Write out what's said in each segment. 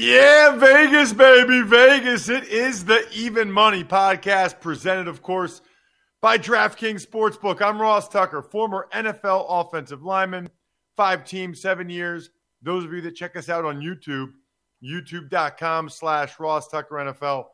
Yeah, Vegas, baby, Vegas. It is the Even Money podcast presented, of course, by DraftKings Sportsbook. I'm Ross Tucker, former NFL offensive lineman, five teams, seven years. Those of you that check us out on YouTube, youtube.com slash Ross Tucker NFL,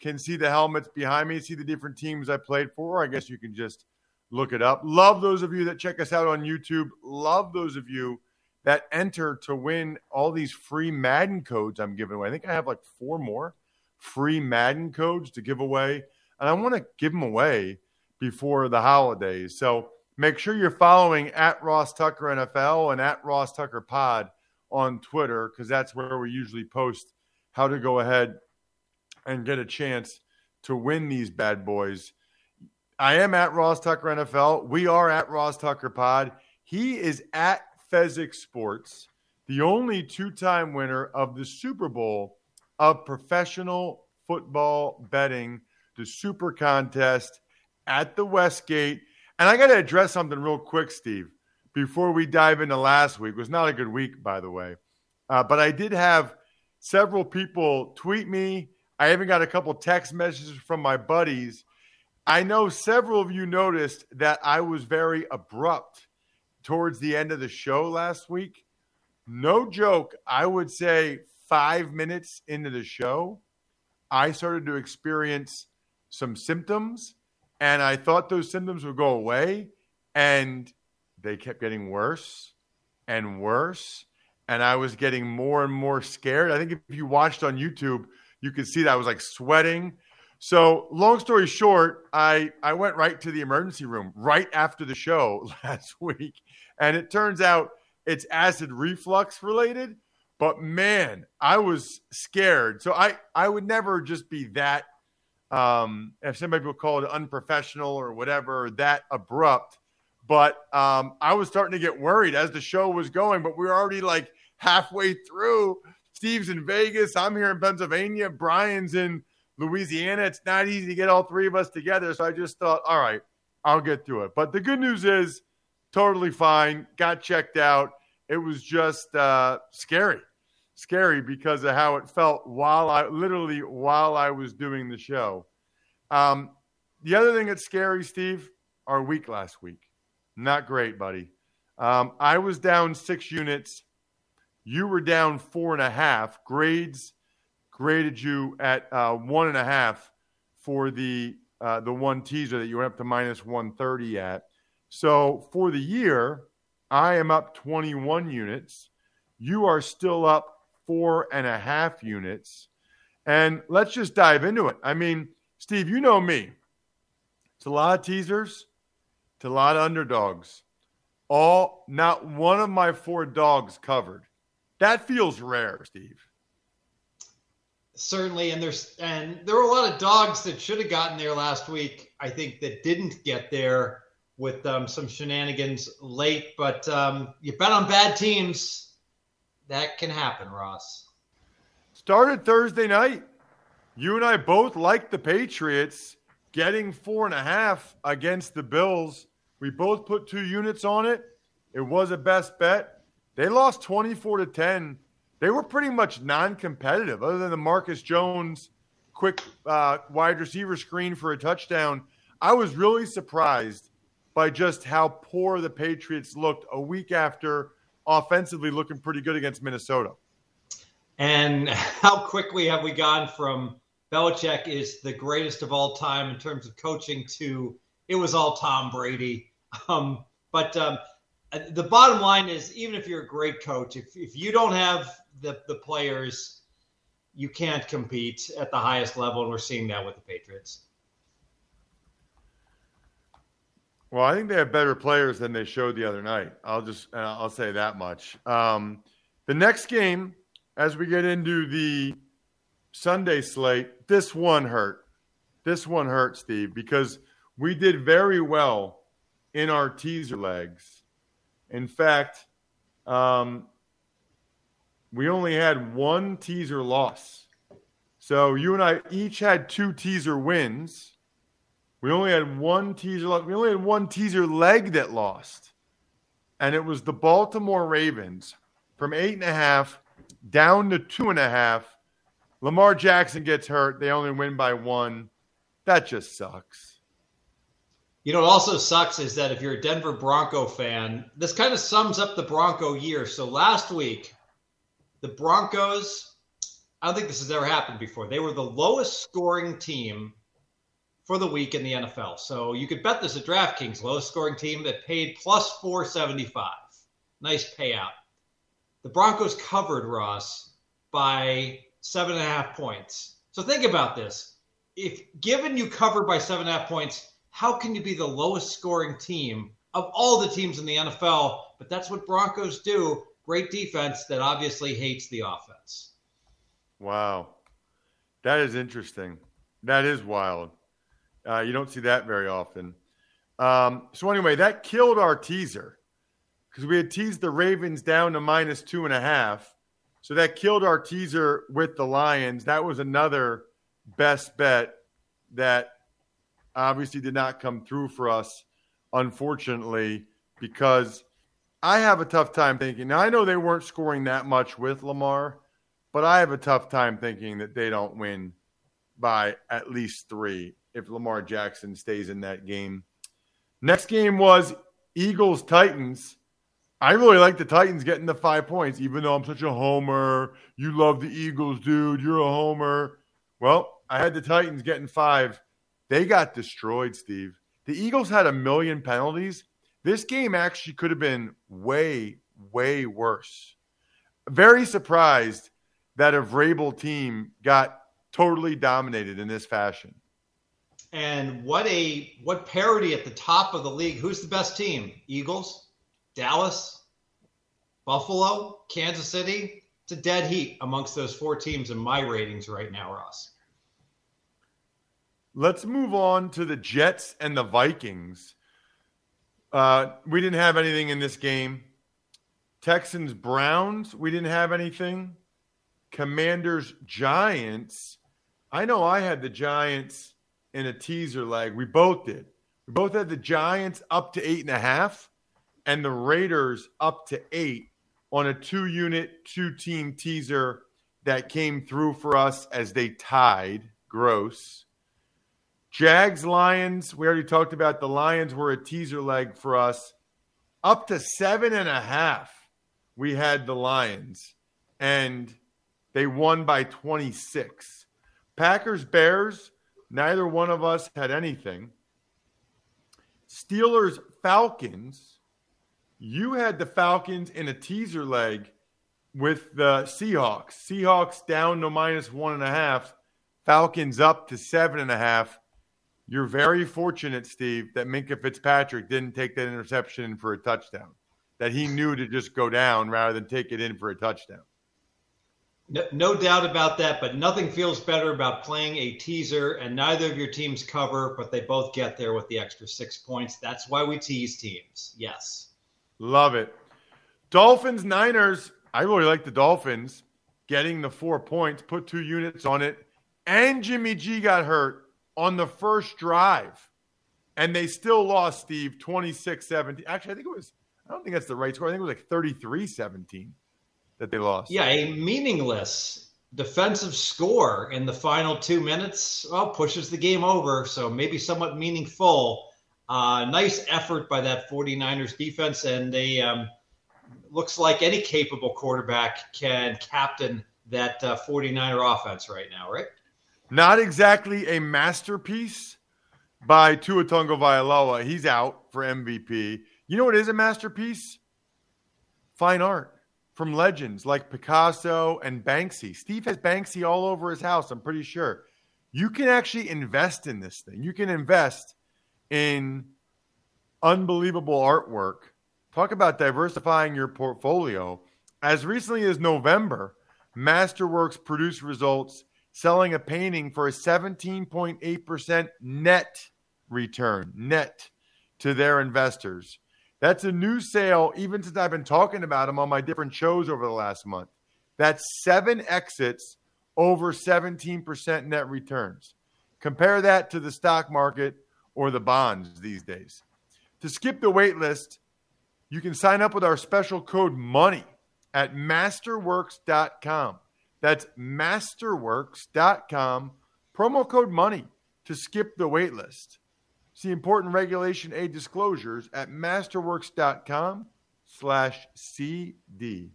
can see the helmets behind me, see the different teams I played for. I guess you can just look it up. Love those of you that check us out on YouTube. Love those of you that enter to win all these free Madden codes I'm giving away. I think I have like four more free Madden codes to give away, and I want to give them away before the holidays. So make sure you're following at Ross Tucker NFL and at Ross Tucker Pod on Twitter because that's where we usually post how to go ahead and get a chance to win these bad boys. I am at Ross Tucker NFL. We are at Ross Tucker Pod. He is at Fezzik Sports, the only two time winner of the Super Bowl of professional football betting, the Super Contest at the Westgate. And I got to address something real quick, Steve, before we dive into last week. It was not a good week, by the way. Uh, but I did have several people tweet me. I even got a couple text messages from my buddies. I know several of you noticed that I was very abrupt towards the end of the show last week. No joke, I would say five minutes into the show, I started to experience some symptoms, and I thought those symptoms would go away, and they kept getting worse and worse. And I was getting more and more scared. I think if you watched on YouTube, you could see that I was like sweating. So, long story short, I, I went right to the emergency room right after the show last week and it turns out it's acid reflux related. But man, I was scared. So I, I would never just be that, um, if somebody would call it unprofessional or whatever, that abrupt. But um, I was starting to get worried as the show was going, but we were already like halfway through. Steve's in Vegas. I'm here in Pennsylvania. Brian's in Louisiana. It's not easy to get all three of us together. So I just thought, all right, I'll get through it. But the good news is, totally fine. Got checked out. It was just uh, scary, scary because of how it felt while I literally while I was doing the show. Um, the other thing that's scary, Steve, our week last week, not great, buddy. Um, I was down six units. You were down four and a half. Grades graded you at uh, one and a half for the uh, the one teaser that you went up to minus one thirty at. So for the year, I am up 21 units. You are still up four and a half units. And let's just dive into it. I mean, Steve, you know me. It's a lot of teasers, it's a lot of underdogs. All, not one of my four dogs covered. That feels rare, Steve. Certainly, and there's and there were a lot of dogs that should have gotten there last week. I think that didn't get there with um, some shenanigans late. But um, you bet on bad teams, that can happen, Ross. Started Thursday night. You and I both liked the Patriots getting four and a half against the Bills. We both put two units on it. It was a best bet. They lost 24 to 10. They were pretty much non competitive, other than the Marcus Jones quick uh, wide receiver screen for a touchdown. I was really surprised by just how poor the Patriots looked a week after offensively looking pretty good against Minnesota. And how quickly have we gone from Belichick is the greatest of all time in terms of coaching to it was all Tom Brady. Um, but um, the bottom line is, even if you're a great coach, if, if you don't have the, the players, you can't compete at the highest level. And we're seeing that with the Patriots. Well, I think they have better players than they showed the other night. I'll just uh, I'll say that much. Um, the next game, as we get into the Sunday slate, this one hurt. This one hurt, Steve, because we did very well in our teaser legs. In fact, um, we only had one teaser loss. So you and I each had two teaser wins. We only had one teaser. We only had one teaser leg that lost, and it was the Baltimore Ravens from eight and a half down to two and a half. Lamar Jackson gets hurt. They only win by one. That just sucks. You know, what also sucks is that if you're a Denver Bronco fan, this kind of sums up the Bronco year. So last week, the Broncos, I don't think this has ever happened before. They were the lowest scoring team for the week in the NFL. So you could bet this at DraftKings, lowest scoring team that paid plus 475. Nice payout. The Broncos covered Ross by seven and a half points. So think about this. If given you covered by seven and a half points, how can you be the lowest scoring team of all the teams in the NFL? But that's what Broncos do. Great defense that obviously hates the offense. Wow. That is interesting. That is wild. Uh, you don't see that very often. Um, so anyway, that killed our teaser because we had teased the Ravens down to minus two and a half. So that killed our teaser with the Lions. That was another best bet that obviously did not come through for us, unfortunately, because I have a tough time thinking. Now I know they weren't scoring that much with Lamar, but I have a tough time thinking that they don't win by at least three if Lamar Jackson stays in that game. Next game was Eagles Titans. I really like the Titans getting the five points, even though I'm such a homer. You love the Eagles, dude. You're a homer. Well, I had the Titans getting five. They got destroyed, Steve. The Eagles had a million penalties. This game actually could have been way, way worse. Very surprised that a Vrabel team got totally dominated in this fashion. And what a what parity at the top of the league. Who's the best team? Eagles, Dallas, Buffalo, Kansas City. It's a dead heat amongst those four teams in my ratings right now, Ross. Let's move on to the Jets and the Vikings. Uh, we didn't have anything in this game. Texans Browns, we didn't have anything. Commanders Giants. I know I had the Giants in a teaser leg. We both did. We both had the Giants up to eight and a half and the Raiders up to eight on a two unit, two team teaser that came through for us as they tied. Gross. Jags Lions, we already talked about the Lions were a teaser leg for us. Up to seven and a half, we had the Lions, and they won by 26. Packers Bears, Neither one of us had anything. Steelers, Falcons. You had the Falcons in a teaser leg with the Seahawks. Seahawks down to minus one and a half. Falcons up to seven and a half. You're very fortunate, Steve, that Minkah Fitzpatrick didn't take that interception for a touchdown. That he knew to just go down rather than take it in for a touchdown. No, no, doubt about that, but nothing feels better about playing a teaser and neither of your teams cover, but they both get there with the extra six points. That's why we tease teams. Yes. Love it. Dolphins, Niners. I really like the Dolphins getting the four points, put two units on it, and Jimmy G got hurt. on the first drive, and they still lost, Steve, 26 17. Actually, I think it was, I don't think that's the right score. I think it was like 33 17 that they lost. Yeah, a meaningless defensive score in the final two minutes well, pushes the game over. So maybe somewhat meaningful. Uh, nice effort by that 49ers defense, and they um, looks like any capable quarterback can captain that uh, 49er offense right now, right? Not exactly a masterpiece by Tua Tagovailoa. He's out for MVP. You know what is a masterpiece? Fine art from legends like Picasso and Banksy. Steve has Banksy all over his house, I'm pretty sure. You can actually invest in this thing. You can invest in unbelievable artwork. Talk about diversifying your portfolio. As recently as November, Masterworks produced results selling a painting for a 17.8% net return, net to their investors. That's a new sale, even since I've been talking about them on my different shows over the last month. That's seven exits over 17% net returns. Compare that to the stock market or the bonds these days. To skip the wait list, you can sign up with our special code MONEY at masterworks.com. That's masterworks.com, promo code MONEY to skip the wait list. See important Regulation A disclosures at masterworks.com slash CD.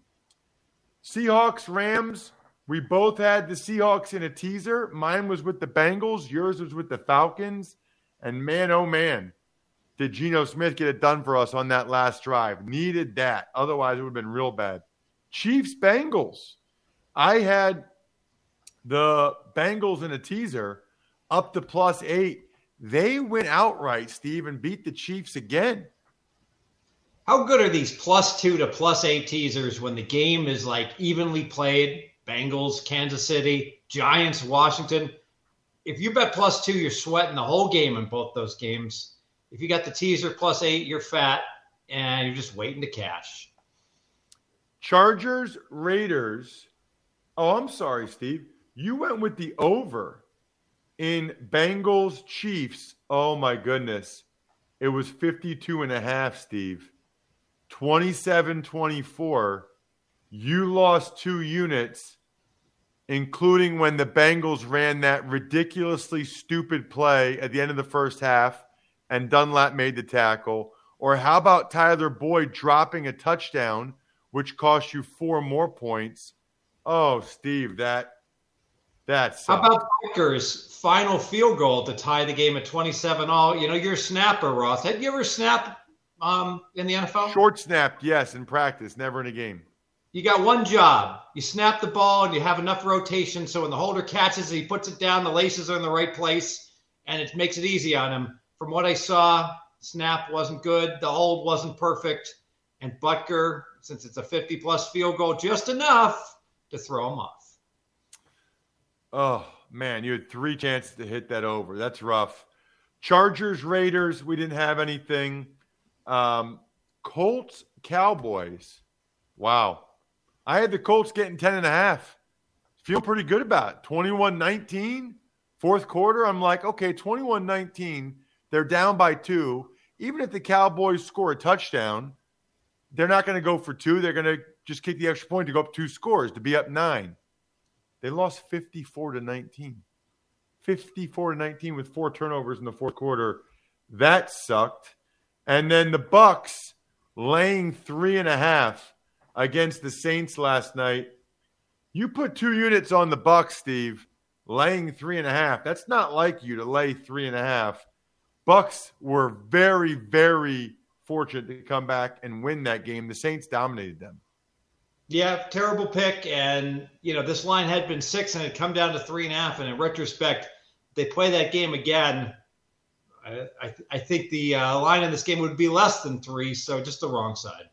Seahawks, Rams. We both had the Seahawks in a teaser. Mine was with the Bengals. Yours was with the Falcons. And man, oh man, did Geno Smith get it done for us on that last drive. Needed that. Otherwise, it would have been real bad. Chiefs, Bengals. I had the Bengals in a teaser up to plus eight. They went outright, Steve, and beat the Chiefs again. How good are these plus two to plus eight teasers when the game is like evenly played? Bengals, Kansas City, Giants, Washington. If you bet plus two, you're sweating the whole game in both those games. If you got the teaser plus eight, you're fat and you're just waiting to cash. Chargers, Raiders. Oh, I'm sorry, Steve. You went with the over in Bengals Chiefs, oh my goodness. It was 52 and a half, Steve. 27 24. You lost two units, including when the Bengals ran that ridiculously stupid play at the end of the first half and Dunlap made the tackle. Or how about Tyler Boyd dropping a touchdown, which cost you four more points? Oh, Steve, that that's how about Butker's final field goal to tie the game at 27 all? You know, you're a snapper, Ross. Had you ever snapped um, in the NFL? Short snap, yes, in practice, never in a game. You got one job. You snap the ball and you have enough rotation so when the holder catches it, he puts it down, the laces are in the right place, and it makes it easy on him. From what I saw, snap wasn't good, the hold wasn't perfect, and Butker, since it's a 50 plus field goal, just enough to throw him off. Oh, man, you had three chances to hit that over. That's rough. Chargers, Raiders, we didn't have anything. Um, Colts, Cowboys. Wow. I had the Colts getting 10 and a half. Feel pretty good about it. 21 19, fourth quarter. I'm like, okay, 21 19. They're down by two. Even if the Cowboys score a touchdown, they're not going to go for two. They're going to just kick the extra point to go up two scores to be up nine. They lost 54 to 19. 54 to 19 with four turnovers in the fourth quarter. That sucked. And then the Bucks laying three and a half against the Saints last night. You put two units on the Bucks, Steve, laying three and a half. That's not like you to lay three and a half. Bucks were very, very fortunate to come back and win that game. The Saints dominated them. Yeah, terrible pick. And, you know, this line had been six and it come down to three and a half. And in retrospect, they play that game again. I, I, I think the uh, line in this game would be less than three. So just the wrong side.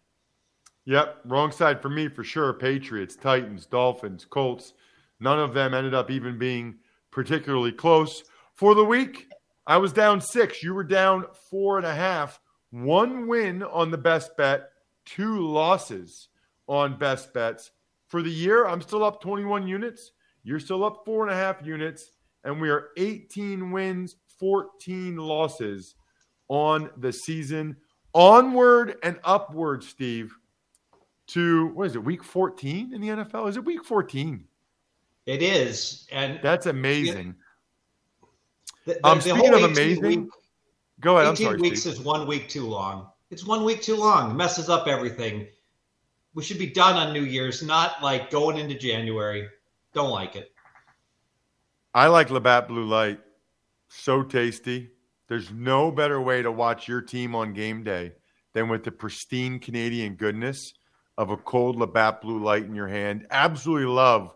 Yep, wrong side for me for sure. Patriots, Titans, Dolphins, Colts. None of them ended up even being particularly close. For the week, I was down six. You were down four and a half. One win on the best bet, two losses on best bets. For the year, I'm still up 21 units. You're still up four and a half units. and we are 18 wins, 14 losses on the season. Onward and upward, Steve, to what is it, week 14 in the NFL? Is it week 14? It is. And that's amazing. The, the, um, speaking of amazing, week, go ahead. 18 I'm sorry, weeks Steve. is one week too long. It's one week too long. It messes up everything. We should be done on New Year's, not like going into January. Don't like it. I like Labatt Blue Light. So tasty. There's no better way to watch your team on game day than with the pristine Canadian goodness of a cold Labatt Blue Light in your hand. Absolutely love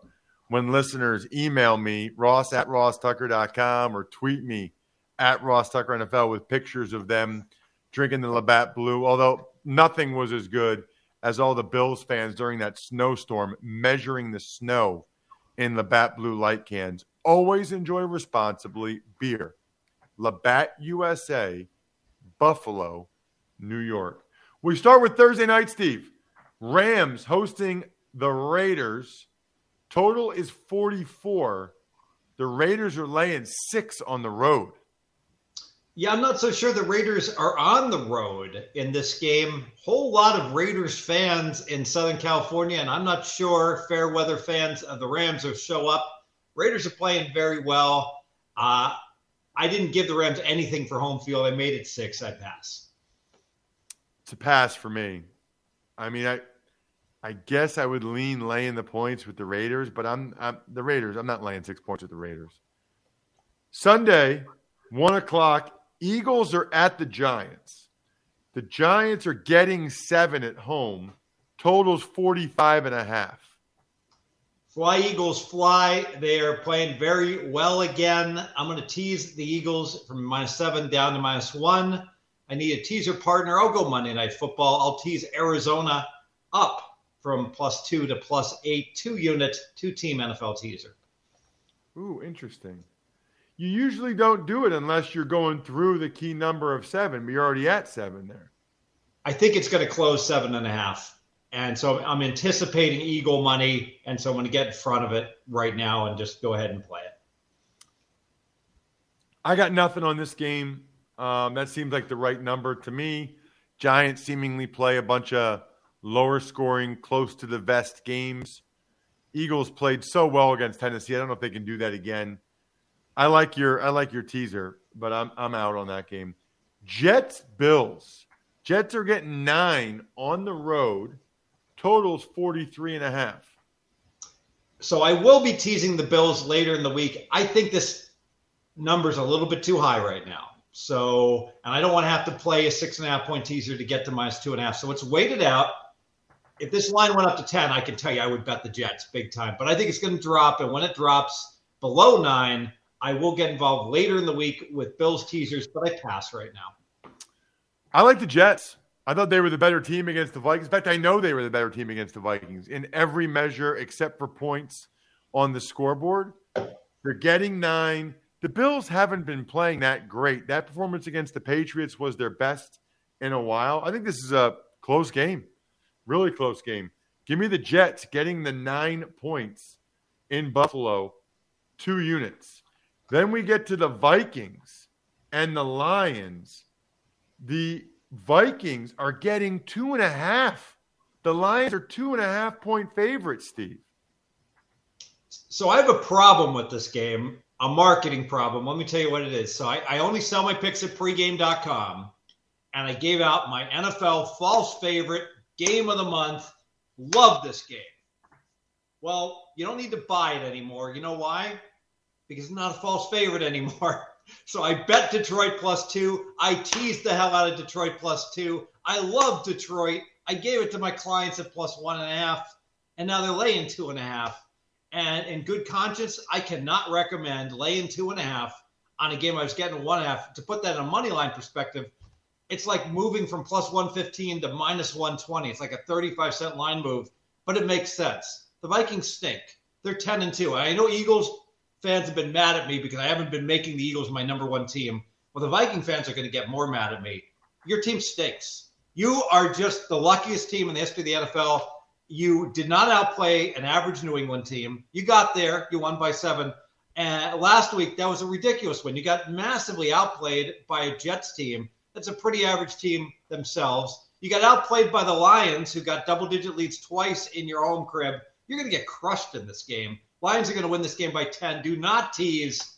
when listeners email me, ross at rosstucker.com, or tweet me at Ross Tucker NFL with pictures of them drinking the Labatt Blue, although nothing was as good as all the Bills fans during that snowstorm measuring the snow in Labatt Blue light cans. Always enjoy responsibly. Beer. Labatt USA, Buffalo, New York. We start with Thursday night, Steve. Rams hosting the Raiders. Total is 44. The Raiders are laying six on the road. Yeah, I'm not so sure the Raiders are on the road in this game. Whole lot of Raiders fans in Southern California, and I'm not sure fair weather fans of the Rams will show up. Raiders are playing very well. Uh, I didn't give the Rams anything for home field. I made it six. I pass. It's a pass for me. I mean, I I guess I would lean laying the points with the Raiders, but I'm, I'm the Raiders. I'm not laying six points with the Raiders. Sunday, one o'clock. Eagles are at the Giants. The Giants are getting seven at home. Totals 45 and a half. Fly Eagles fly. They are playing very well again. I'm going to tease the Eagles from minus seven down to minus one. I need a teaser partner. I'll go Monday Night Football. I'll tease Arizona up from plus two to plus eight, two unit, two team NFL teaser. Ooh, interesting. You usually don't do it unless you're going through the key number of seven, but you're already at seven there. I think it's going to close seven and a half. And so I'm anticipating Eagle money. And so I'm going to get in front of it right now and just go ahead and play it. I got nothing on this game. Um, that seems like the right number to me. Giants seemingly play a bunch of lower scoring, close to the vest games. Eagles played so well against Tennessee. I don't know if they can do that again. I like your I like your teaser, but I'm I'm out on that game. Jets Bills. Jets are getting 9 on the road. Totals 43 and a half. So I will be teasing the Bills later in the week. I think this number's a little bit too high right now. So, and I don't want to have to play a six and a half point teaser to get to minus two and a half. So it's weighted out if this line went up to 10, I can tell you I would bet the Jets big time. But I think it's going to drop. And when it drops below nine, I will get involved later in the week with Bills teasers, but I pass right now. I like the Jets. I thought they were the better team against the Vikings. In fact, I know they were the better team against the Vikings in every measure except for points on the scoreboard. They're getting nine. The Bills haven't been playing that great. That performance against the Patriots was their best in a while. I think this is a close game. Really close game. Give me the Jets getting the nine points in Buffalo, two units. Then we get to the Vikings and the Lions. The Vikings are getting two and a half. The Lions are two and a half point favorites, Steve. So I have a problem with this game, a marketing problem. Let me tell you what it is. So I, I only sell my picks at pregame.com, and I gave out my NFL false favorite game of the month. Love this game. Well, you don't need to buy it anymore. You know why? Because it's not a false favorite anymore. So I bet Detroit plus two. I teased the hell out of Detroit plus two. I love Detroit. I gave it to my clients at plus one and a half, and now they're laying two and a half. And in good conscience, I cannot recommend laying two and a half on a game I was getting one and a half. To put that in a money line perspective, it's like moving from plus 115 to minus 120. It's like a 35 cent line move, but it makes sense. The Vikings stink. They're 10 and 2. I know Eagles fans have been mad at me because I haven't been making the Eagles my number one team. Well, the Viking fans are going to get more mad at me. Your team stinks. You are just the luckiest team in the history of the NFL. You did not outplay an average New England team. You got there. You won by seven. And last week, that was a ridiculous win. You got massively outplayed by a Jets team. That's a pretty average team themselves. You got outplayed by the Lions, who got double digit leads twice in your home crib. You're going to get crushed in this game. Lions are going to win this game by 10. Do not tease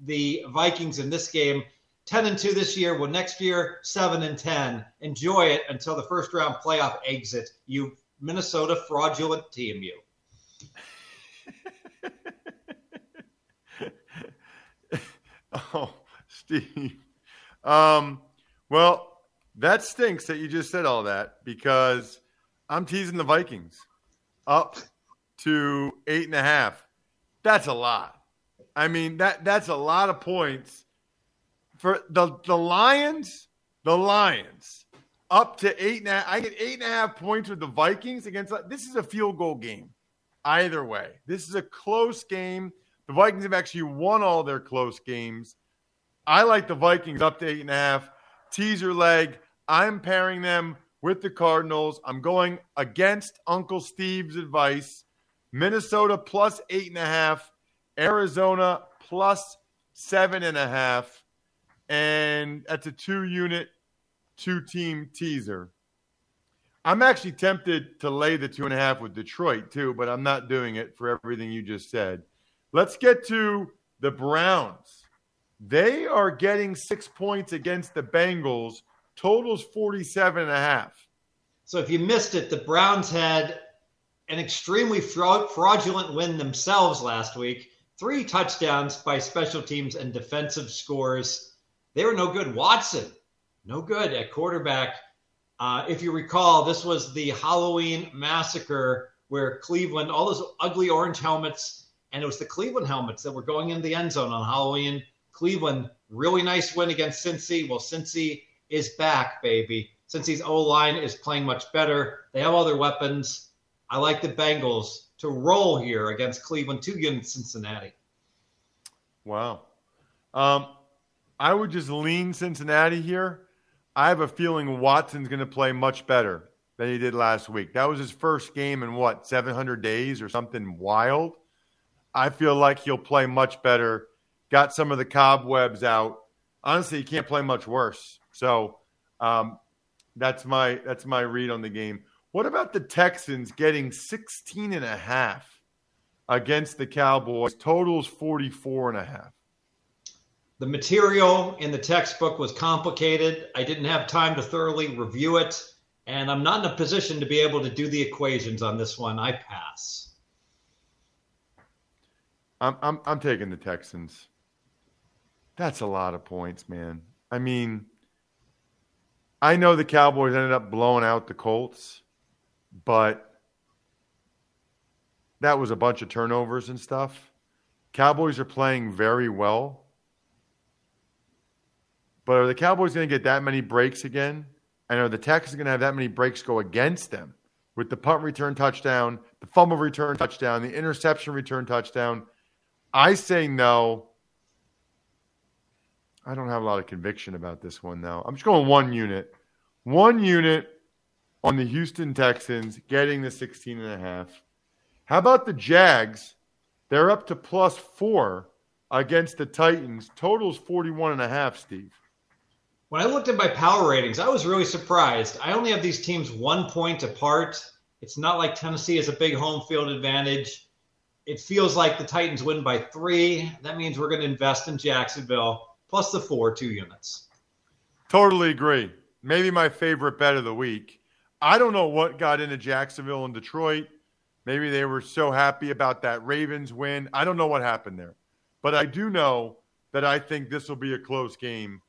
the Vikings in this game. 10 and 2 this year. Well, next year, 7 and 10. Enjoy it until the first round playoff exit. You Minnesota fraudulent team, you. oh, Steve. Um, well, that stinks that you just said all that because I'm teasing the Vikings up to eight and a half. That's a lot. I mean that that's a lot of points for the the Lions. The Lions up to eight and a half. I get eight and a half points with the Vikings against. This is a field goal game. Either way, this is a close game. The Vikings have actually won all their close games. I like the Vikings up to eight and a half. Teaser leg. I'm pairing them with the Cardinals. I'm going against Uncle Steve's advice. Minnesota plus eight and a half. Arizona plus seven and a half. And that's a two unit, two team teaser. I'm actually tempted to lay the two and a half with Detroit too, but I'm not doing it for everything you just said. Let's get to the Browns. They are getting six points against the Bengals. Totals 47 and a half. So if you missed it, the Browns had an extremely fraudulent win themselves last week. Three touchdowns by special teams and defensive scores. They were no good. Watson, no good at quarterback. Uh, if you recall, this was the Halloween massacre where Cleveland, all those ugly orange helmets, and it was the Cleveland helmets that were going in the end zone on Halloween. Cleveland, really nice win against Cincy. Well, Cincy is back, baby. Cincy's O line is playing much better. They have all their weapons. I like the Bengals to roll here against Cleveland, two against Cincinnati. Wow. Um, I would just lean Cincinnati here. I have a feeling Watson's going to play much better than he did last week. That was his first game in what, 700 days or something wild? I feel like he'll play much better. Got some of the cobwebs out. Honestly, he can't play much worse. So um, that's my that's my read on the game. What about the Texans getting 16 and a half against the Cowboys? Totals 44 and a half. The material in the textbook was complicated. I didn't have time to thoroughly review it, and I'm not in a position to be able to do the equations on this one. I pass. I'm I'm, I'm taking the Texans. That's a lot of points, man. I mean, I know the Cowboys ended up blowing out the Colts, but that was a bunch of turnovers and stuff. Cowboys are playing very well. But are the Cowboys going to get that many breaks again? And are the Texans going to have that many breaks go against them with the punt return touchdown, the fumble return touchdown, the interception return touchdown? I say no. I don't have a lot of conviction about this one, though. I'm just going one unit. One unit on the Houston Texans getting the 16 and a half. How about the Jags? They're up to plus four against the Titans. Totals 41 and a half, Steve. When I looked at my power ratings, I was really surprised. I only have these teams one point apart. It's not like Tennessee has a big home field advantage. It feels like the Titans win by three. That means we're going to invest in Jacksonville plus the four, two units. Totally agree. Maybe my favorite bet of the week. I don't know what got into Jacksonville and Detroit. Maybe they were so happy about that Ravens win. I don't know what happened there. But I do know that I think this will be a close game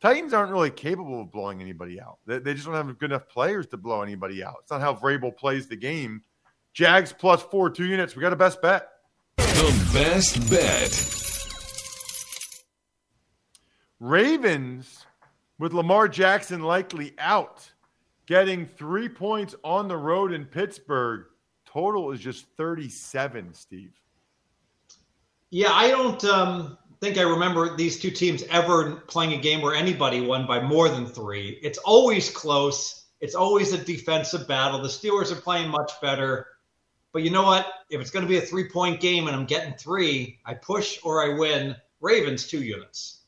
Titans aren't really capable of blowing anybody out. They, they, just don't have good enough players to blow anybody out. It's not how Vrabel plays the game. Jags plus four, two units. We got a best bet. The best bet. Ravens with Lamar Jackson likely out, getting three points on the road in Pittsburgh. Total is just 37, Steve. Yeah, I don't. Um, think I remember these two teams ever playing a game where anybody won by more than three. It's always close. It's always a defensive battle. The Steelers are playing much better. But you know what? If it's going to be a three point game and I'm getting three, I push or I win. Ravens two units.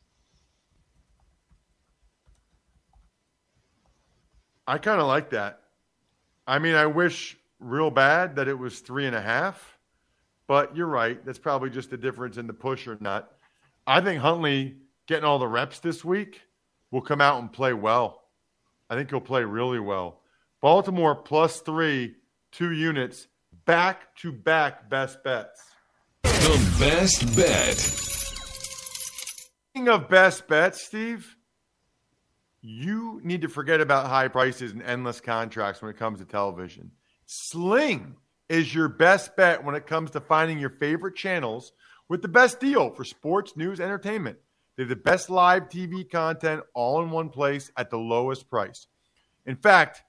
I kind of like that. I mean, I wish real bad that it was three and a half, but you're right. That's probably just the difference in the push or not. I think Huntley getting all the reps this week will come out and play well. I think he'll play really well. Baltimore plus three, two units, back to back best bets. The best bet. Speaking of best bets, Steve, you need to forget about high prices and endless contracts when it comes to television. Sling is your best bet when it comes to finding your favorite channels with the best deal for sports, news, entertainment. They have the best live TV content all in one place at the lowest price. In fact,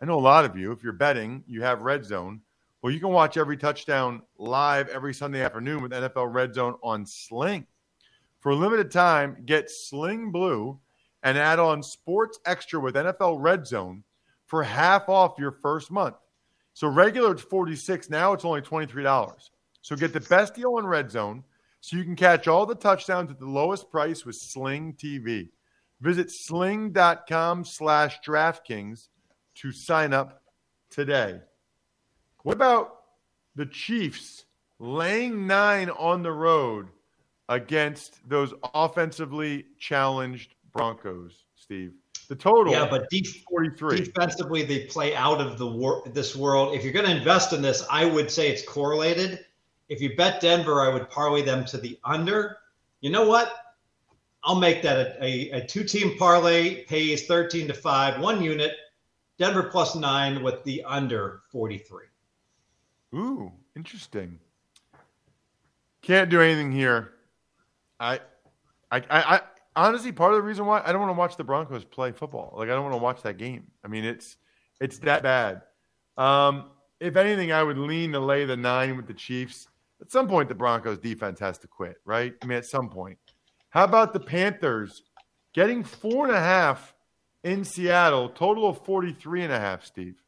I know a lot of you, if you're betting, you have Red Zone. Well, you can watch every touchdown live every Sunday afternoon with NFL Red Zone on Sling. For a limited time, get Sling Blue and add on Sports Extra with NFL Red Zone for half off your first month. So regular it's 46, now it's only $23. So get the best deal on Red Zone so you can catch all the touchdowns at the lowest price with Sling TV. Visit sling.com slash DraftKings to sign up today. What about the Chiefs laying nine on the road against those offensively challenged Broncos, Steve? The total, yeah, but deep, 43. defensively, they play out of the wor- this world. If you're going to invest in this, I would say it's correlated. If you bet Denver, I would parlay them to the under. You know what? I'll make that a, a, a two team parlay, pays 13 to 5, one unit, Denver plus nine with the under 43. Ooh, interesting. Can't do anything here. I, I, I, honestly, part of the reason why I don't want to watch the Broncos play football, like I don't want to watch that game. I mean, it's it's that bad. Um, if anything, I would lean to lay the nine with the Chiefs. At some point, the Broncos defense has to quit, right? I mean, at some point. How about the Panthers getting four and a half in Seattle, total of 43 and a half, Steve?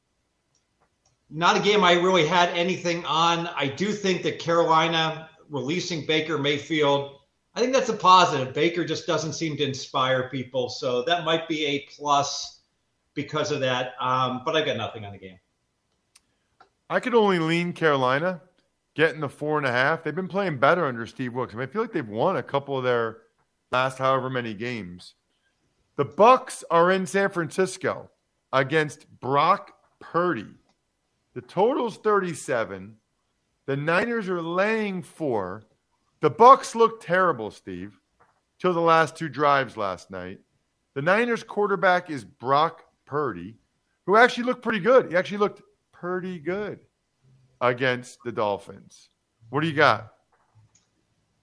Not a game I really had anything on. I do think that Carolina releasing Baker Mayfield I think that's a positive. Baker just doesn't seem to inspire people, so that might be a plus because of that. Um, but I got nothing on the game. I could only lean Carolina, getting the four and a half. They've been playing better under Steve Wilks. I, mean, I feel like they've won a couple of their last however many games. The Bucks are in San Francisco against Brock Purdy. The total's 37. The Niners are laying four. The Bucks looked terrible, Steve, till the last two drives last night. The Niners quarterback is Brock Purdy, who actually looked pretty good. He actually looked pretty good against the Dolphins. What do you got?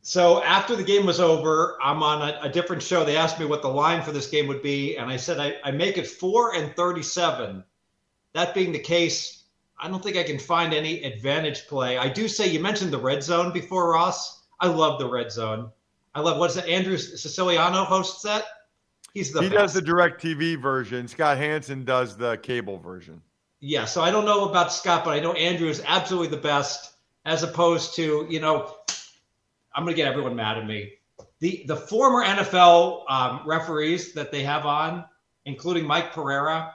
So after the game was over, I'm on a, a, different show. They asked me what the line for this game would be, and I said I, I make it four and thirty-seven. That being the case, I don't think I can find any advantage play. I do say you mentioned the red zone before, Ross. I love the red zone. I love what's that? Andrew Siciliano hosts that. He's the he best. does the DirecTV version. Scott Hanson does the cable version. Yeah, so I don't know about Scott, but I know Andrew is absolutely the best. As opposed to, you know, I'm going to get everyone mad at me. The the former NFL um, referees that they have on, including Mike Pereira,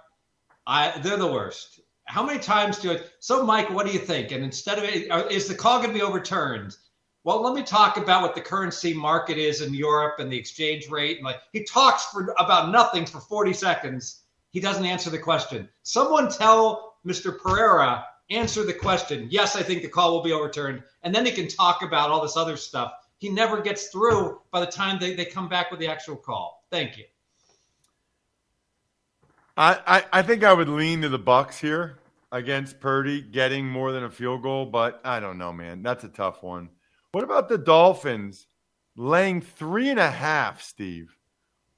I they're the worst. How many times do it? So, Mike, what do you think? And instead of it, uh, is the call going to be overturned? Well, let me talk about what the currency market is in Europe and the exchange rate. And like he talks for about nothing for 40 seconds. He doesn't answer the question. Someone tell Mr. Pereira, answer the question. Yes, I think the call will be overturned. And then he can talk about all this other stuff. He never gets through by the time they, they come back with the actual call. Thank you. I, I, I think I would lean to the Bucks here against Purdy getting more than a field goal, but I don't know, man. That's a tough one. What about the Dolphins laying three and a half, Steve,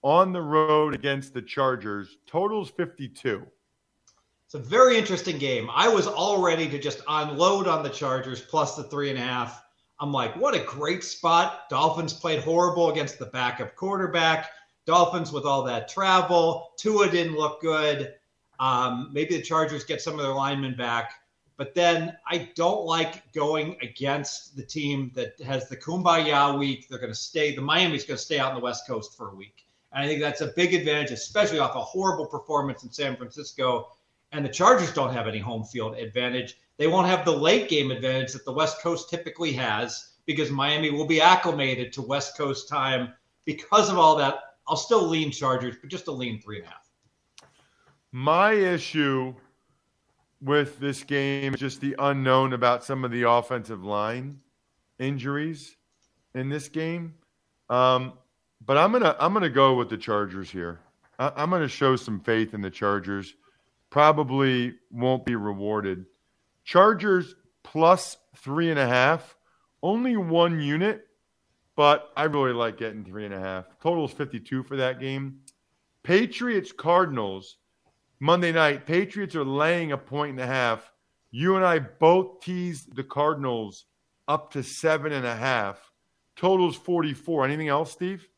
on the road against the Chargers? Totals 52. It's a very interesting game. I was all ready to just unload on the Chargers plus the three and a half. I'm like, what a great spot. Dolphins played horrible against the backup quarterback. Dolphins with all that travel. Tua didn't look good. Um, maybe the Chargers get some of their linemen back. But then I don't like going against the team that has the kumbaya week. They're going to stay, the Miami's going to stay out on the West Coast for a week. And I think that's a big advantage, especially off a horrible performance in San Francisco. And the Chargers don't have any home field advantage. They won't have the late game advantage that the West Coast typically has because Miami will be acclimated to West Coast time because of all that. I'll still lean Chargers, but just a lean three and a half. My issue with this game just the unknown about some of the offensive line injuries in this game. Um, but I'm gonna I'm gonna go with the Chargers here. I, I'm gonna show some faith in the Chargers. Probably won't be rewarded. Chargers plus three and a half, only one unit, but I really like getting three and a half. Total is 52 for that game. Patriots Cardinals Monday night. Patriots are laying a point and a half. You and I both teased the Cardinals up to seven and a half. Totals 44. Anything else, Steve?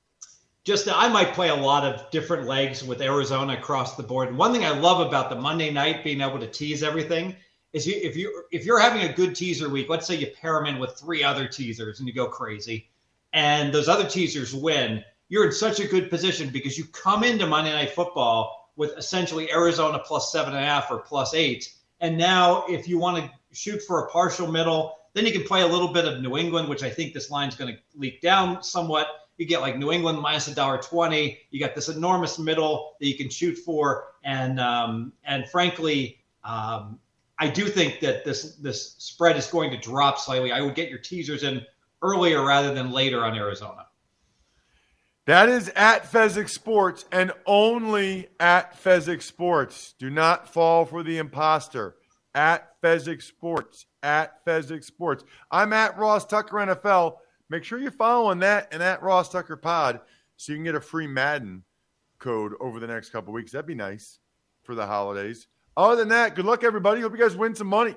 Just uh, I might play a lot of different legs with Arizona across the board. And one thing I love about the Monday night being able to tease everything is you, if you if you're having a good teaser week, let's say you pair them in with three other teasers and you go crazy, and those other teasers win, you're in such a good position because you come into Monday Night Football with essentially Arizona plus seven and a half or plus eight, and now if you want to shoot for a partial middle, then you can play a little bit of New England, which I think this line's going to leak down somewhat. You get like New England minus a dollar twenty. You got this enormous middle that you can shoot for, and um, and frankly, um, I do think that this this spread is going to drop slightly. I would get your teasers in earlier rather than later on Arizona. That is at Fezzik Sports and only at Fezzik Sports. Do not fall for the imposter. At Fezzik Sports. At Fezzik Sports. I'm at Ross Tucker NFL. Make sure you're following that and at Ross Tucker Pod so you can get a free Madden code over the next couple weeks. That'd be nice for the holidays. Other than that, good luck, everybody. Hope you guys win some money.